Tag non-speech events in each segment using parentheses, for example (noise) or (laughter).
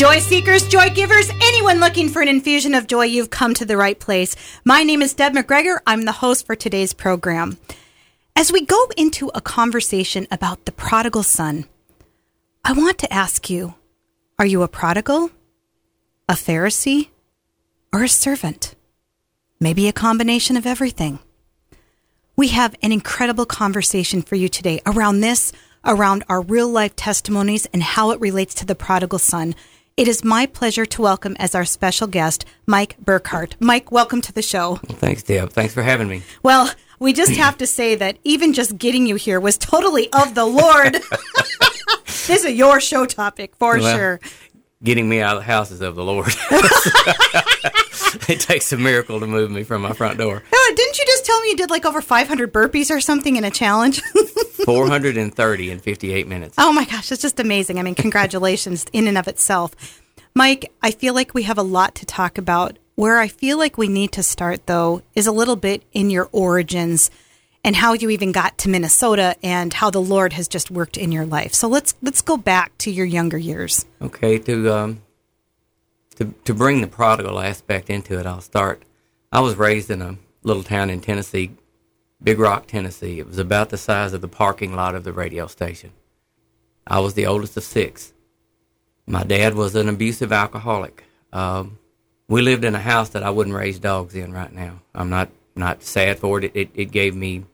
Joy seekers, joy givers, anyone looking for an infusion of joy, you've come to the right place. My name is Deb McGregor. I'm the host for today's program. As we go into a conversation about the prodigal son, I want to ask you are you a prodigal, a Pharisee, or a servant? Maybe a combination of everything. We have an incredible conversation for you today around this, around our real life testimonies, and how it relates to the prodigal son. It is my pleasure to welcome as our special guest Mike Burkhart. Mike, welcome to the show. Well, thanks, Deb. Thanks for having me. Well, we just have to say that even just getting you here was totally of the Lord. (laughs) this is your show topic for well, sure. Getting me out of the house is of the Lord. (laughs) (laughs) it takes a miracle to move me from my front door. Oh, didn't you just tell me you did like over 500 burpees or something in a challenge? (laughs) 430 in 58 minutes. Oh my gosh, it's just amazing. I mean, congratulations in and of itself. Mike, I feel like we have a lot to talk about. Where I feel like we need to start, though, is a little bit in your origins and how you even got to Minnesota and how the Lord has just worked in your life. So let's let's go back to your younger years. Okay, to um, to to bring the prodigal aspect into it, I'll start. I was raised in a little town in Tennessee Big Rock, Tennessee. It was about the size of the parking lot of the radio station. I was the oldest of six. My dad was an abusive alcoholic. Um, we lived in a house that I wouldn't raise dogs in right now. I'm not not sad for it. It, it gave me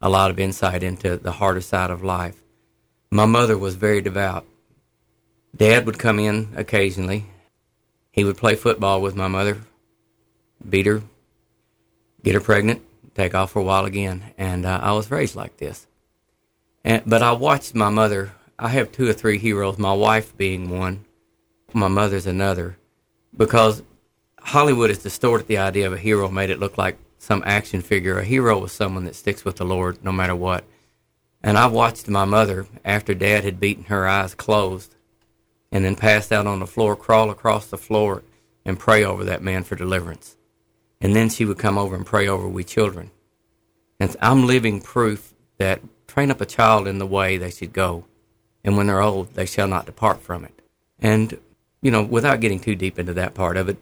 a lot of insight into the harder side of life. My mother was very devout. Dad would come in occasionally. He would play football with my mother, beat her, get her pregnant, take off for a while again. And uh, I was raised like this. And, but I watched my mother. I have two or three heroes, my wife being one, my mother's another, because Hollywood has distorted the idea of a hero, made it look like some action figure. A hero was someone that sticks with the Lord no matter what. And I watched my mother, after Dad had beaten her eyes closed and then pass out on the floor, crawl across the floor and pray over that man for deliverance. And then she would come over and pray over we children. And I'm living proof that train up a child in the way they should go, and when they're old, they shall not depart from it. And, you know, without getting too deep into that part of it,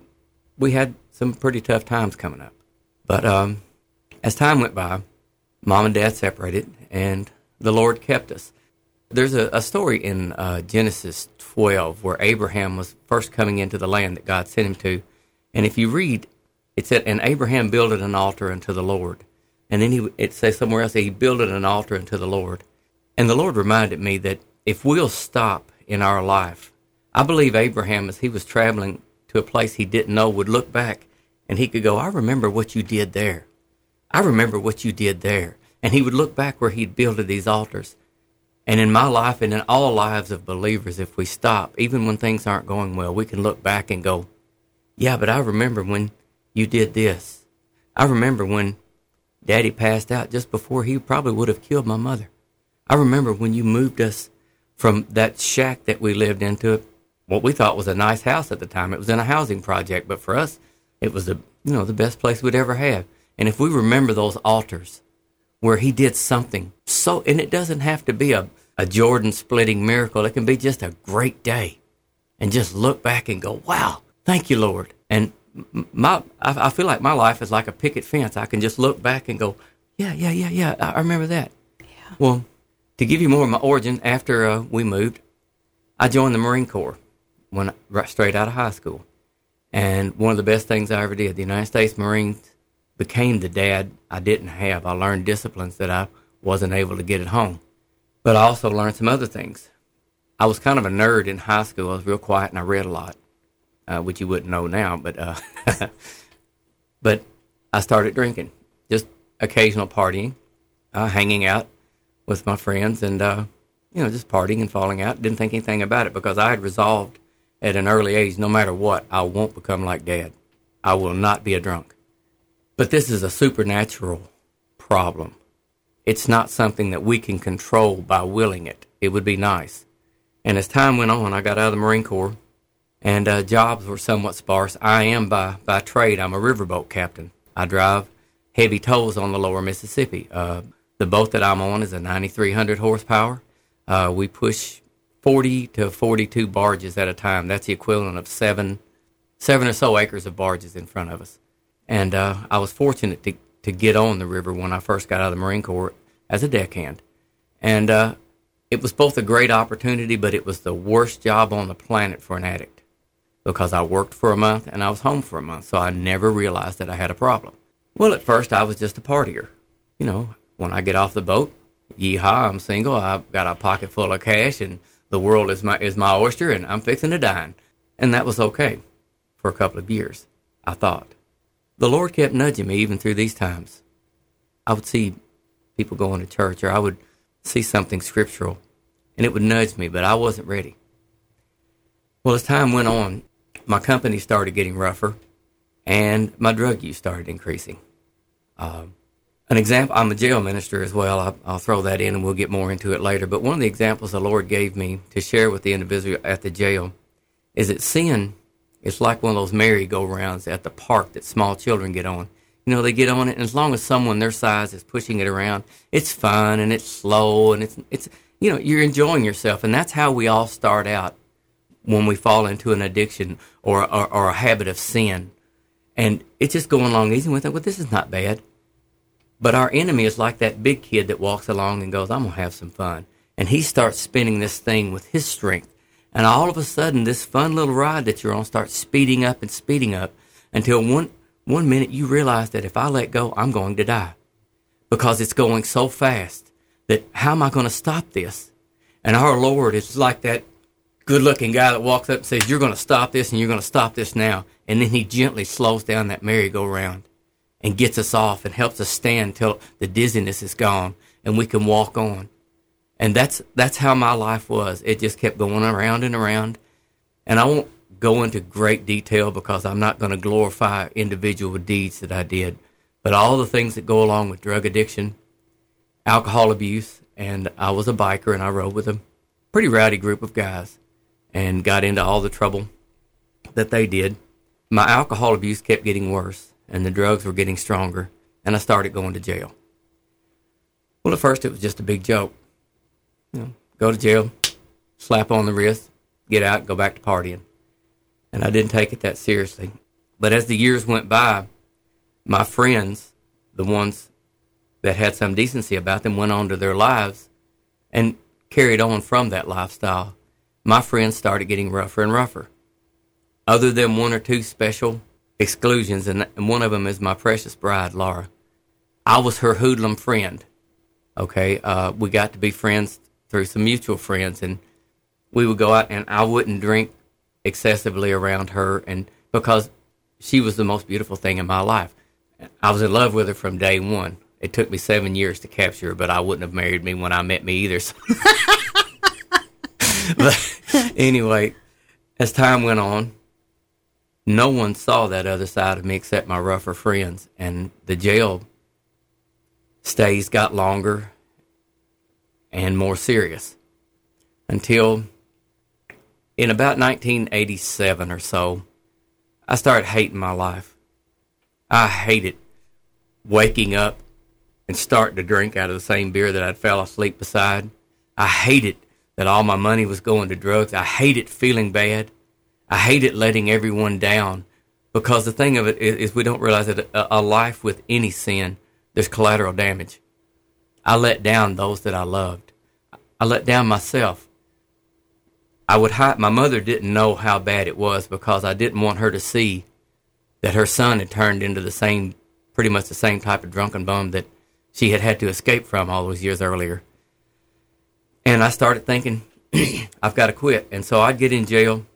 we had some pretty tough times coming up. But um, as time went by, mom and dad separated, and the Lord kept us. There's a, a story in uh, Genesis 12 where Abraham was first coming into the land that God sent him to. And if you read it said, and Abraham builded an altar unto the Lord. And then he, it says somewhere else that he builded an altar unto the Lord. And the Lord reminded me that if we'll stop in our life, I believe Abraham, as he was traveling to a place he didn't know, would look back and he could go, I remember what you did there. I remember what you did there. And he would look back where he'd builded these altars. And in my life and in all lives of believers, if we stop, even when things aren't going well, we can look back and go, yeah, but I remember when you did this. I remember when Daddy passed out just before he probably would have killed my mother. I remember when you moved us from that shack that we lived into what we thought was a nice house at the time. It was in a housing project, but for us, it was the you know the best place we'd ever have. And if we remember those altars where he did something so, and it doesn't have to be a, a Jordan splitting miracle. It can be just a great day, and just look back and go, "Wow, thank you, Lord." And my I, I, feel like my life is like a picket fence. I can just look back and go, yeah, yeah, yeah, yeah. I, I remember that. Yeah. Well, to give you more of my origin, after uh, we moved, I joined the Marine Corps when right straight out of high school, and one of the best things I ever did. The United States Marines became the dad I didn't have. I learned disciplines that I wasn't able to get at home, but I also learned some other things. I was kind of a nerd in high school. I was real quiet and I read a lot uh, which you wouldn't know now, but uh, (laughs) but I started drinking, just occasional partying, uh, hanging out with my friends, and uh, you know just partying and falling out. Didn't think anything about it because I had resolved at an early age, no matter what, I won't become like Dad. I will not be a drunk. But this is a supernatural problem. It's not something that we can control by willing it. It would be nice. And as time went on, I got out of the Marine Corps and uh, jobs were somewhat sparse. I am by by trade. I'm a riverboat captain. I drive heavy tows on the lower Mississippi. Uh, the boat that I'm on is a 9,300 horsepower. Uh, we push 40 to 42 barges at a time. That's the equivalent of seven, seven or so acres of barges in front of us. And uh, I was fortunate to, to get on the river when I first got out of the Marine Corps as a deckhand. And uh, it was both a great opportunity, but it was the worst job on the planet for an addict because I worked for a month and I was home for a month. So I never realized that I had a problem. Well, at first I was just a partier. You know, when I get off the boat, yeehaw, I'm single. I've got a pocket full of cash and the world is my, is my oyster and I'm fixing to dine. And that was okay for a couple of years, I thought. The Lord kept nudging me even through these times. I would see people going to church or I would see something scriptural and it would nudge me, but I wasn't ready. Well, as time went on, my company started getting rougher and my drug use started increasing. Um, an example, I'm a jail minister as well. I'll, I'll, throw that in and we'll get more into it later. But one of the examples the Lord gave me to share with the individual at the jail is that sin is like one of those merry-go-rounds at the park that small children get on. You know, they get on it, and as long as someone their size is pushing it around, it's fun and it's slow and it's, it's, you know, you're enjoying yourself. And that's how we all start out when we fall into an addiction or, or, or a habit of sin. And it's just going along easy with it. Well, this is not bad but our enemy is like that big kid that walks along and goes, I'm to have some fun. And he starts spinning this thing with his strength. And all of a sudden, this fun little ride that you're on starts speeding up and speeding up until one, one minute you realize that if I let go, I'm going to die. Because it's going so fast that how am I going to stop this? And our Lord is like that good looking guy that walks up and says, You're going to stop this and you're going to stop this now. And then he gently slows down that merry-go-round and gets us off and helps us stand till the dizziness is gone and we can walk on. And that's that's how my life was. It just kept going around and around. And I won't go into great detail because I'm not going to glorify individual deeds that I did, but all the things that go along with drug addiction, alcohol abuse, and I was a biker and I rode with a pretty rowdy group of guys and got into all the trouble that they did. My alcohol abuse kept getting worse and the drugs were getting stronger, and I started going to jail. Well, at first it was just a big joke. You know, go to jail, slap on the wrist, get out, go back to partying. And I didn't take it that seriously. But as the years went by, my friends, the ones that had some decency about them, went on to their lives and carried on from that lifestyle. My friends started getting rougher and rougher. Other than one or two special exclusions, and, one of them is my precious bride, Laura. I was her hoodlum friend. Okay, uh, we got to be friends through some mutual friends, and we would go out, and I wouldn't drink excessively around her, and because she was the most beautiful thing in my life. I was in love with her from day one. It took me seven years to capture her, but I wouldn't have married me when I met me either. (laughs) So. but anyway, as time went on, no one saw that other side of me except my rougher friends. And the jail stays got longer and more serious until in about 1987 or so, I started hating my life. I hated waking up and starting to drink out of the same beer that I'd fell asleep beside. I hated that all my money was going to drugs. I hated feeling bad. I hated letting everyone down because the thing of it is, is we don't realize that a, a, life with any sin, there's collateral damage. I let down those that I loved. I let down myself. I would hide. My mother didn't know how bad it was because I didn't want her to see that her son had turned into the same, pretty much the same type of drunken bum that she had had to escape from all those years earlier. And I started thinking, (clears throat) I've got to quit. And so I'd get in jail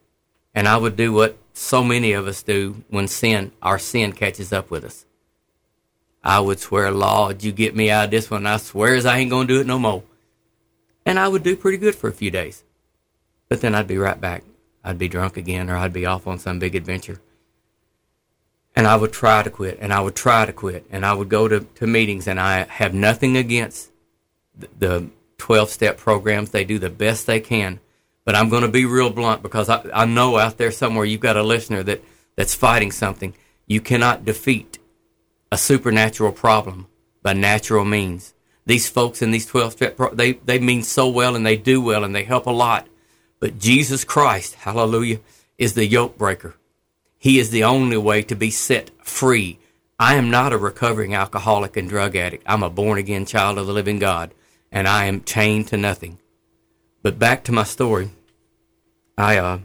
and I would do what so many of us do when sin, our sin catches up with us. I would swear, Lord, you get me out of this one. I swear as I ain't going to do it no more. And I would do pretty good for a few days. But then I'd be right back. I'd be drunk again or I'd be off on some big adventure. And I would try to quit and I would try to quit and I would go to, to meetings and I have nothing against the 12 step programs. They do the best they can but I'm going to be real blunt because I, I know out there somewhere you've got a listener that, that's fighting something. You cannot defeat a supernatural problem by natural means. These folks in these 12 step, pro- they, they mean so well and they do well and they help a lot. But Jesus Christ, hallelujah, is the yoke breaker. He is the only way to be set free. I am not a recovering alcoholic and drug addict. I'm a born again child of the living God, and I am chained to nothing. But back to my story. I uh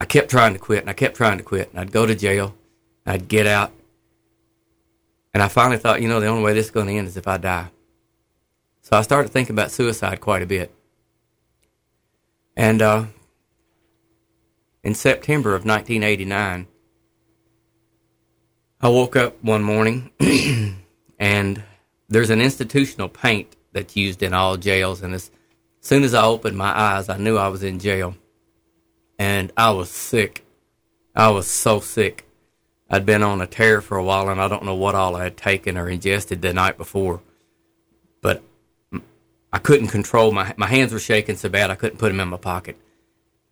I kept trying to quit and I kept trying to quit and I'd go to jail, I'd get out, and I finally thought, you know, the only way this is going to end is if I die. So I started thinking about suicide quite a bit. And uh, in September of 1989, I woke up one morning (clears throat) and there's an institutional paint that's used in all jails. And as soon as I opened my eyes, I knew I was in jail. And I was sick. I was so sick. I'd been on a tear for a while and I don't know what all I had taken or ingested the night before. But I couldn't control my my hands were shaking so bad I couldn't put them in my pocket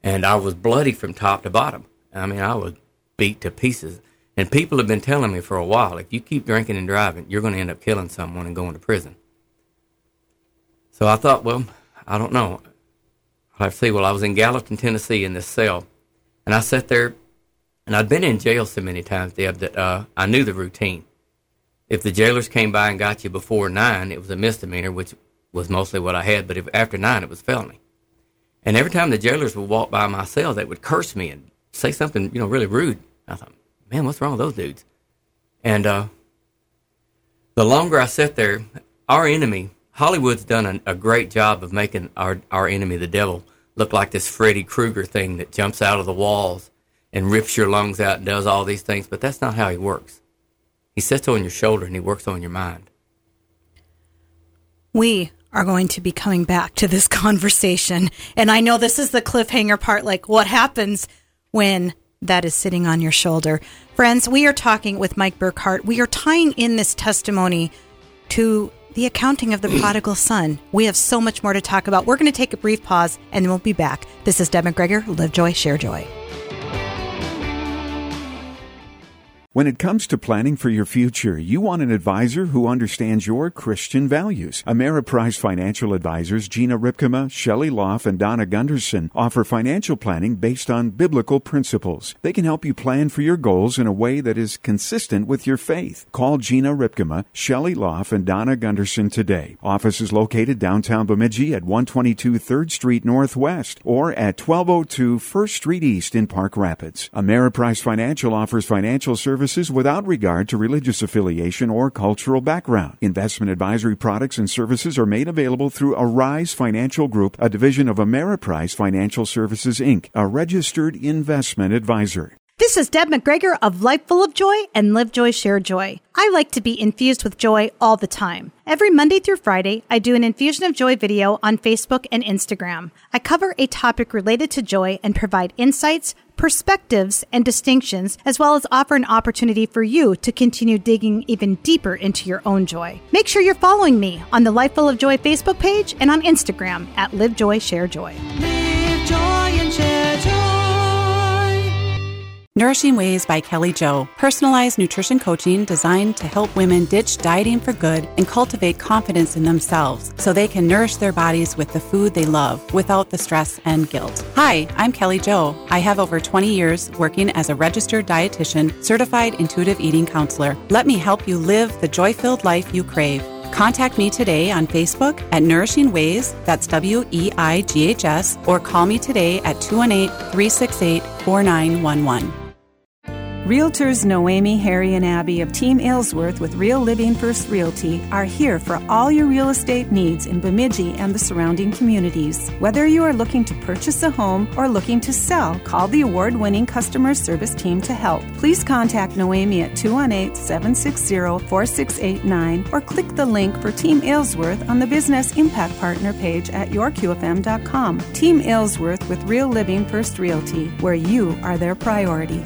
and I was bloody from top to bottom. I mean, I was beat to pieces. And people have been telling me for a while, if you keep drinking and driving, you're going to end up killing someone and going to prison. So I thought, well, I don't know. I see. Well, I was in Gallatin, Tennessee, in this cell, and I sat there, and I'd been in jail so many times, Deb, that uh, I knew the routine. If the jailers came by and got you before nine, it was a misdemeanor, which was mostly what I had. But if after nine, it was felony. And every time the jailers would walk by my cell, they would curse me and say something, you know, really rude. I thought, man, what's wrong with those dudes? And uh, the longer I sat there, our enemy, Hollywood's done a, a, great job of making our, our enemy, the devil, look like this Freddy Krueger thing that jumps out of the walls and rips your lungs out and does all these things. But that's not how he works. He sits on your shoulder and he works on your mind. We are going to be coming back to this (laughs) conversation. And I know this is the cliffhanger part like, what happens when that is sitting on your shoulder? Friends, we are talking with Mike Burkhart. We are tying in this testimony to the accounting of the (clears throat) prodigal son. We have so much more to talk about. We're going to take a brief pause and then we'll be back. This is Deb McGregor. Live joy, share joy. When it comes to planning for your future, you want an advisor who understands your Christian values. Ameriprise Financial Advisors Gina Ripkema, Shelley Loff, and Donna Gunderson offer financial planning based on biblical principles. They can help you plan for your goals in a way that is consistent with your faith. Call Gina Ripkema, Shelley Loff, and Donna Gunderson today. Office is located downtown Bemidji at 122 3rd Street Northwest or at 1202 1st Street East in Park Rapids. Ameriprise Financial offers financial services services without regard to religious affiliation or cultural background. Investment advisory products and services are made available through Arise Financial Group, a division of Ameriprise Financial Services Inc., a registered investment advisor. This is Deb McGregor of Life Full of Joy and Live Joy Share Joy. I like to be infused with joy all the time. Every Monday through Friday, I do an Infusion of Joy video on Facebook and Instagram. I cover a topic related to joy and provide insights, perspectives, and distinctions, as well as offer an opportunity for you to continue digging even deeper into your own joy. Make sure you're following me on the Life Full of Joy Facebook page and on Instagram at Live Joy Share Joy. Nourishing Weighs by Kelly Joe, personalized nutrition coaching designed to help women ditch dieting for good and cultivate confidence in themselves so they can nourish their bodies with the food they love without the stress and guilt. Hi, I'm Kelly Joe. I have over 20 years working as a registered dietitian, certified intuitive eating counselor. Let me help you live the joy filled life you crave. Contact me today on Facebook at Nourishing Weighs, that's W E I G H S, or call me today at 218 368 4911. Realtors Noemi, Harry, and Abby of Team Aylesworth with Real Living First Realty are here for all your real estate needs in Bemidji and the surrounding communities. Whether you are looking to purchase a home or looking to sell, call the award winning customer service team to help. Please contact Noemi at 218 760 4689 or click the link for Team Aylesworth on the Business Impact Partner page at yourqfm.com. Team Aylesworth with Real Living First Realty, where you are their priority.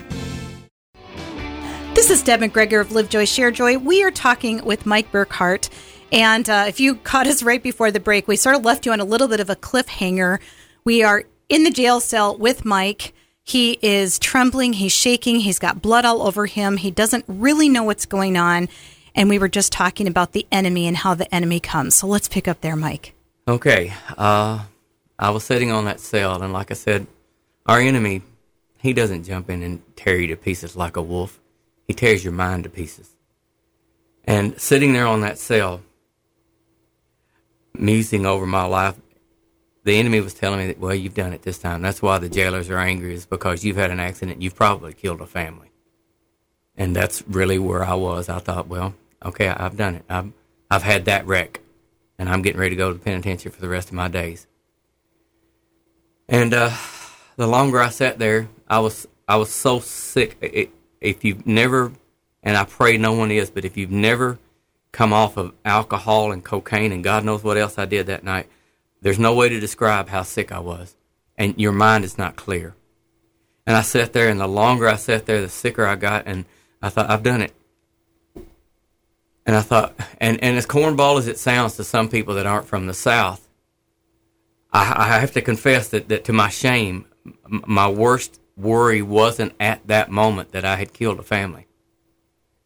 This is Deb McGregor of Live Joy Share Joy. We are talking with Mike Burkhart. And uh, if you caught us right before the break, we sort of left you on a little bit of a cliffhanger. We are in the jail cell with Mike. He is trembling, he's shaking, he's got blood all over him. He doesn't really know what's going on. And we were just talking about the enemy and how the enemy comes. So let's pick up there, Mike. Okay. Uh, I was sitting on that cell, and like I said, our enemy, he doesn't jump in and tear you to pieces like a wolf. He tears your mind to pieces. And sitting there on that cell, musing over my life, the enemy was telling me that, well, you've done it this time. That's why the jailers are angry, is because you've had an accident. You've probably killed a family. And that's really where I was. I thought, well, okay, I've done it. I've, I've had that wreck, and I'm getting ready to go to the penitentiary for the rest of my days. And uh, the longer I sat there, I was I was so sick. It, if you've never, and I pray no one is, but if you've never come off of alcohol and cocaine and God knows what else I did that night, there's no way to describe how sick I was, and your mind is not clear. And I sat there, and the longer I sat there, the sicker I got, and I thought I've done it. And I thought, and, and as cornball as it sounds to some people that aren't from the South, I, I have to confess that, that to my shame, my worst worry wasn't at that moment that I had killed a family.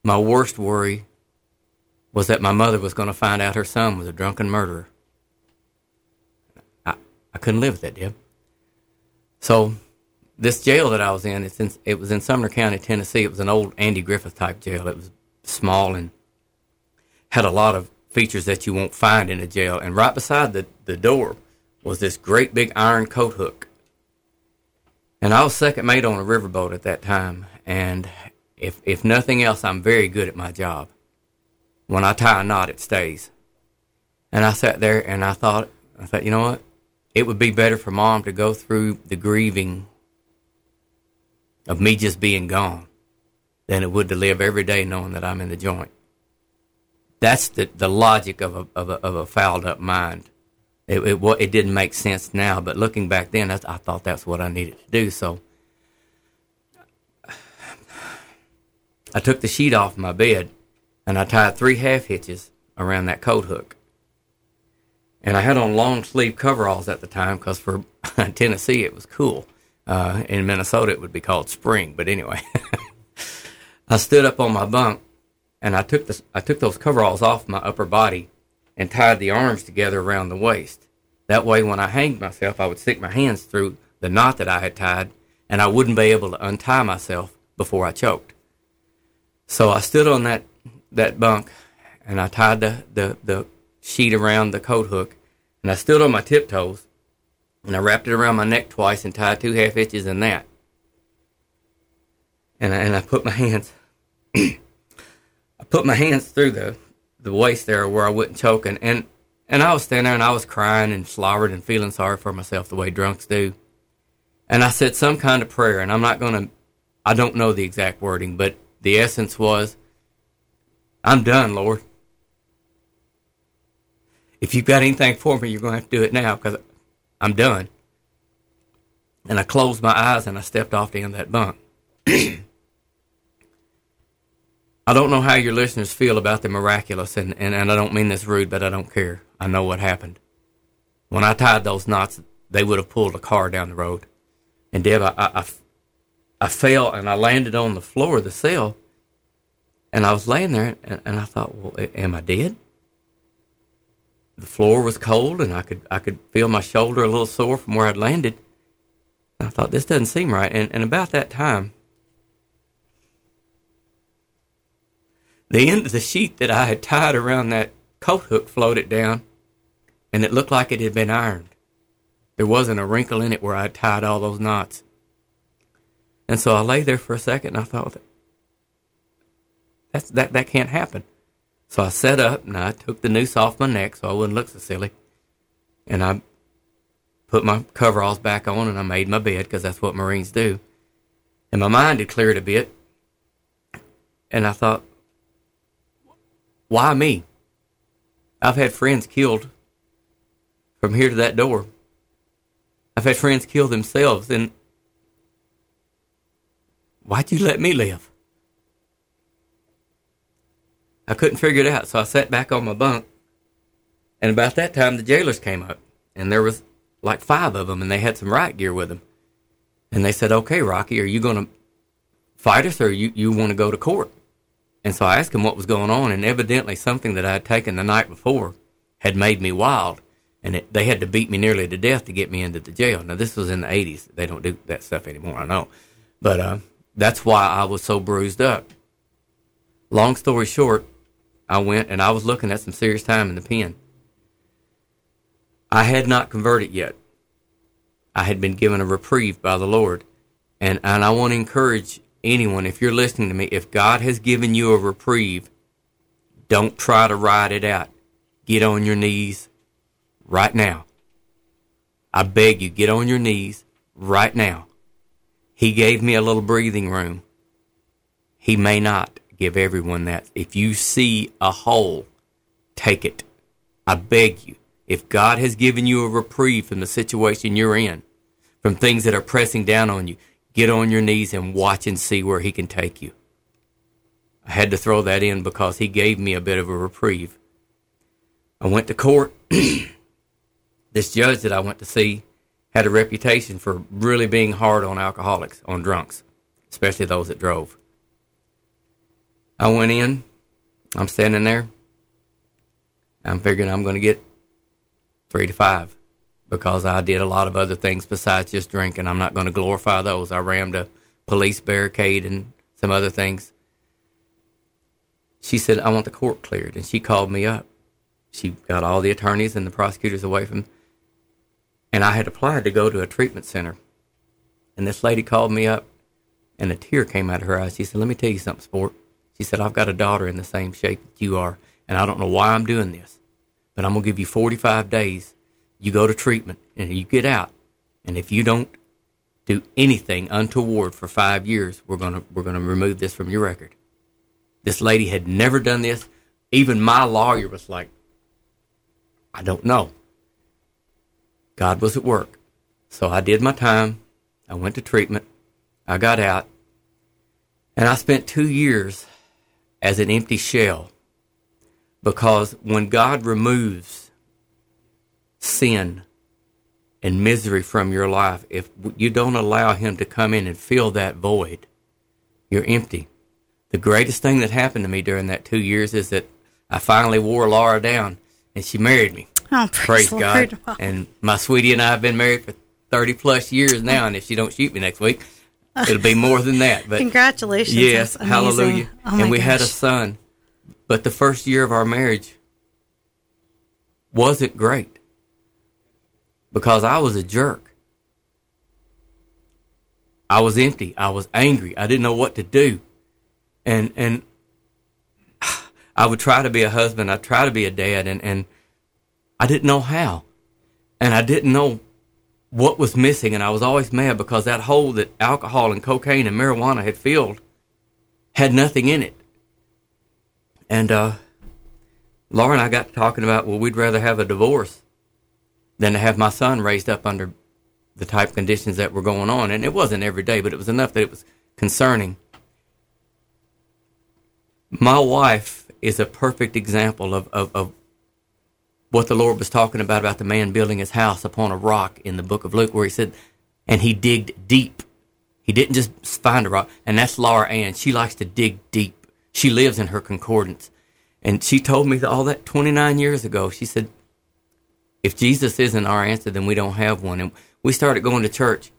My worst worry was that my mother was going to find out her son was a drunken murderer. I, I couldn't live with that, Deb. So this jail that I was in, it's in, it was in Sumner County, Tennessee. It was an old Andy Griffith type jail. It was small and had a lot of features that you won't find in a jail. And right beside the, the door was this great big iron coat hook. And I was second mate on a riverboat at that time. And if, if nothing else, I'm very good at my job. When I tie a knot, it stays. And I sat there and I thought, I thought, you know what? It would be better for mom to go through the grieving of me just being gone than it would to live every day knowing that I'm in the joint. That's the, the logic of a, of a, of a fouled up mind. It, it, it didn't make sense now, but looking back then, I thought that's what I needed to do. So I took the sheet off my bed and I tied three half hitches around that coat hook. And I had on long sleeve coveralls at the time because for (laughs) Tennessee it was cool. Uh, in Minnesota it would be called spring, but anyway. (laughs) I stood up on my bunk and I took I took those coveralls off my upper body and tied the arms together around the waist. That way, when I hanged myself, I would stick my hands through the knot that I had tied, and I wouldn't be able to untie myself before I choked. So I stood on that that bunk, and I tied the, the, the sheet around the coat hook, and I stood on my tiptoes, and I wrapped it around my neck twice and tied two half hitches in that. And I, and I put my hands (coughs) I put my hands through the, the waist there where I wasn't choking, and, and, I was standing there and I was crying and slobbered and feeling sorry for myself the way drunks do. And I said some kind of prayer, and I'm not going to, I don't know the exact wording, but the essence was, I'm done, Lord. If you've got anything for me, you're going to have to do it now because I'm done. And I closed my eyes and I stepped off the end of that bunk. (clears throat) I don't know how your listeners feel about the miraculous, and, and, and I don't mean this rude, but I don't care. I know what happened. When I tied those knots, they would have pulled a car down the road. And Deb, I, I, I fell and I landed on the floor of the cell, and I was laying there, and, and I thought, well, am I dead? The floor was cold, and I could I could feel my shoulder a little sore from where I'd landed. And I thought this doesn't seem right. And and about that time, The end of the sheet that I had tied around that coat hook floated down, and it looked like it had been ironed. There wasn't a wrinkle in it where I had tied all those knots. And so I lay there for a second and I thought, That's, that, that can't happen. So I sat up and I took the noose off my neck so I wouldn't look so silly. And I put my coveralls back on and I made my bed because that's what Marines do. And my mind had cleared a bit. And I thought, why me? I've had friends killed from here to that door. I've had friends kill themselves, and why'd you let me live? I couldn't figure it out, so I sat back on my bunk. And about that time, the jailers came up, and there was like five of them, and they had some riot gear with them. And they said, "Okay, Rocky, are you going to fight us, or you you want to go to court?" And so I asked him what was going on, and evidently something that I had taken the night before had made me wild. and it, they had to beat me nearly to death to get me into the jail. Now this was in the '80s; they don't do that stuff anymore. I know, but uh, that's why I was so bruised up. Long story short, I went and I was looking at some serious time in the pen. I had not converted yet. I had been given a reprieve by the Lord. And, and I want to encourage anyone, if you're listening to me, if God has given you a reprieve, don't try to ride it out. Get on your knees right now. I beg you, get on your knees right now. He gave me a little breathing room. He may not give everyone that. If you see a hole, take it. I beg you. If God has given you a reprieve from the situation you're in, from things that are pressing down on you, get on your knees and watch and see where He can take you. I had to throw that in because He gave me a bit of a reprieve. I went to court. (clears throat) this judge that I went to see had a reputation for really being hard on alcoholics, on drunks, especially those that drove. I went in. I'm standing there. I'm figuring I'm going to get three to five because I did a lot of other things besides just drinking. I'm not going to glorify those. I rammed a police barricade and some other things. She said, I want the court cleared. And she called me up. She got all the attorneys and the prosecutors away from and I had applied to go to a treatment center. And this lady called me up, and a tear came out of her eyes. She said, Let me tell you something, sport. She said, I've got a daughter in the same shape that you are, and I don't know why I'm doing this, but I'm going to give you 45 days. You go to treatment, and you get out. And if you don't do anything untoward for five years, we're going to, we're to remove this from your record. This lady had never done this. Even my lawyer was like, I don't know. God was at work. So I did my time. I went to treatment. I got out. And I spent two years as an empty shell. Because when God removes sin and misery from your life, if you don't allow Him to come in and fill that void, you're empty. The greatest thing that happened to me during that two years is that I finally wore Laura down and she married me. Oh, praise, praise God. Wow. And my sweetie and I have been married for 30 plus years now. And if she don't shoot me next week, it'll be more than that. But congratulations. Yes. Hallelujah. Oh and we gosh. had a son. But the first year of our marriage wasn't great because I was a jerk. I was empty. I was angry. I didn't know what to do. And, and (sighs) I would try to be a husband. I'd try to be a dad. And, and, I didn't know how. And I didn't know what was missing. And I was always mad because that hole that alcohol and cocaine and marijuana had filled had nothing in it. And uh, Laura and I got talking about, well, we'd rather have a divorce than to have my son raised up under the type of conditions that were going on. And it wasn't every day, but it was enough that it was concerning. My wife is a perfect example of, of, of what the Lord was talking about about the man building his house upon a rock in the book of Luke, where he said, and he digged deep. He didn't just find a rock. And that's Laura Ann. She likes to dig deep. She lives in her concordance. And she told me all that 29 years ago. She said, if Jesus isn't our answer, then we don't have one. And we started going to church.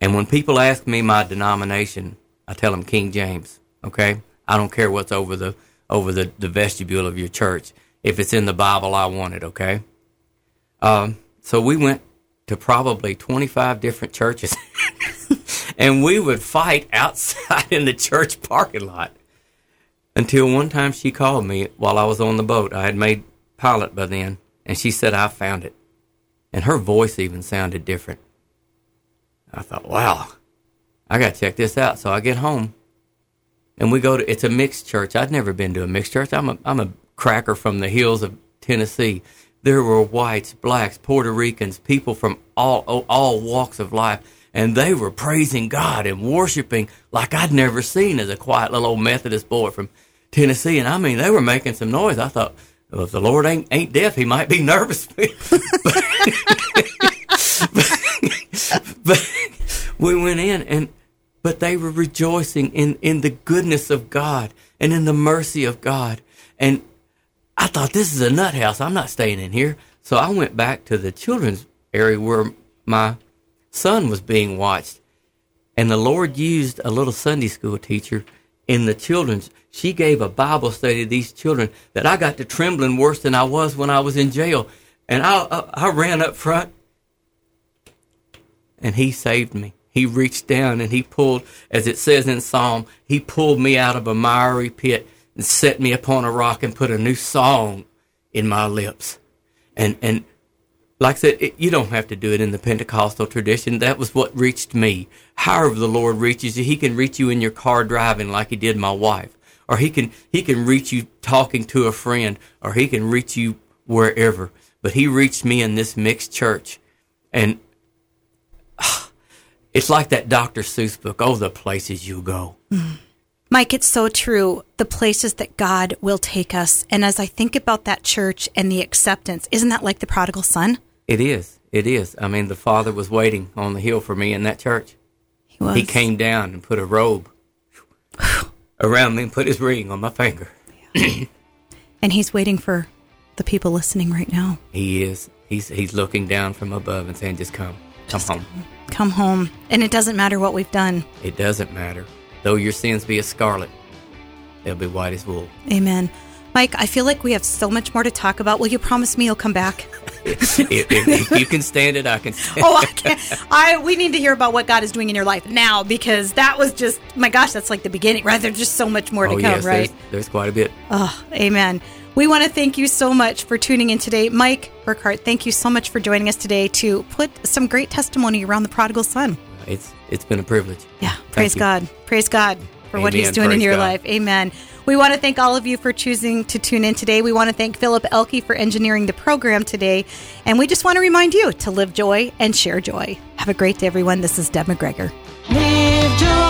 And when people ask me my denomination, I tell them King James. Okay? I don't care what's over the over the, the vestibule of your church if it's in the Bible, I want it, okay? Um, so we went to probably 25 different churches. (laughs) and we would fight outside (laughs) in the church parking lot. Until one time she called me while I was on the boat. I had made pilot by then. And she said, I found it. And her voice even sounded different. I thought, wow, I got to check this out. So I get home and we go to, it's a mixed church. I'd never been to a mixed church. I'm a, I'm a cracker from the hills of Tennessee. There were whites, blacks, Puerto Ricans, people from all all walks of life, and they were praising God and worshiping like I'd never seen as a quiet little old Methodist boy from Tennessee. And I mean, they were making some noise. I thought, well, if the Lord ain't ain't deaf, he might be nervous. (laughs) but, but we went in and but they were rejoicing in, in the goodness of God and in the mercy of God. And I thought this is a nut house. I'm not staying in here. So I went back to the children's area where my son was being watched. And the Lord used a little Sunday school teacher in the children's. She gave a Bible study to these children that I got to trembling worse than I was when I was in jail. And I, I, I ran up front and he saved me. He reached down and he pulled, as it says in Psalm, he pulled me out of a miry pit and set me upon a rock and put a new song in my lips. And, and like I said, it, you don't have to do it in the Pentecostal tradition. That was what reached me. However, the Lord reaches you, He can reach you in your car driving, like He did my wife, or He can He can reach you talking to a friend, or He can reach you wherever. But He reached me in this mixed church, and (sighs) it's like that Dr. Seuss book. Oh, the places you go. Mm-hmm. Mike, it's so true. The places that God will take us. And as I think about that church and the acceptance, isn't that like the prodigal son? It is. It is. I mean, the Father was waiting on the hill for me in that church. He was. He came down and put a robe (sighs) around me and put his ring on my finger. And he's waiting for the people listening right now. He is. He's he's looking down from above and saying, "Just come, come home." Come home. And it doesn't matter what we've done. It doesn't matter. Though your sins be as scarlet, they'll be white as wool. Amen. Mike, I feel like we have so much more to talk about. Will you promise me you'll come back? (laughs) if, if, if you can stand it, I can. Stand oh, I can't. I we need to hear about what God is doing in your life now because that was just my gosh, that's like the beginning, right? There's just so much more to Oh come, yes, right? there's, there's quite a bit. Oh, amen. We want to thank you so much for tuning in today. Mike Burkhart, thank you so much for joining us today to put some great testimony around the prodigal son. It's it's been a privilege. Yeah, praise. God. Praise God for what he's Amen. doing in your God. life. Amen. We want to thank all of you for choosing to tune in today. We want to thank Philip Elke for engineering the program today. And we just want to remind you to live joy and share joy. Have a great day, everyone. This is Deb McGregor. Live joy,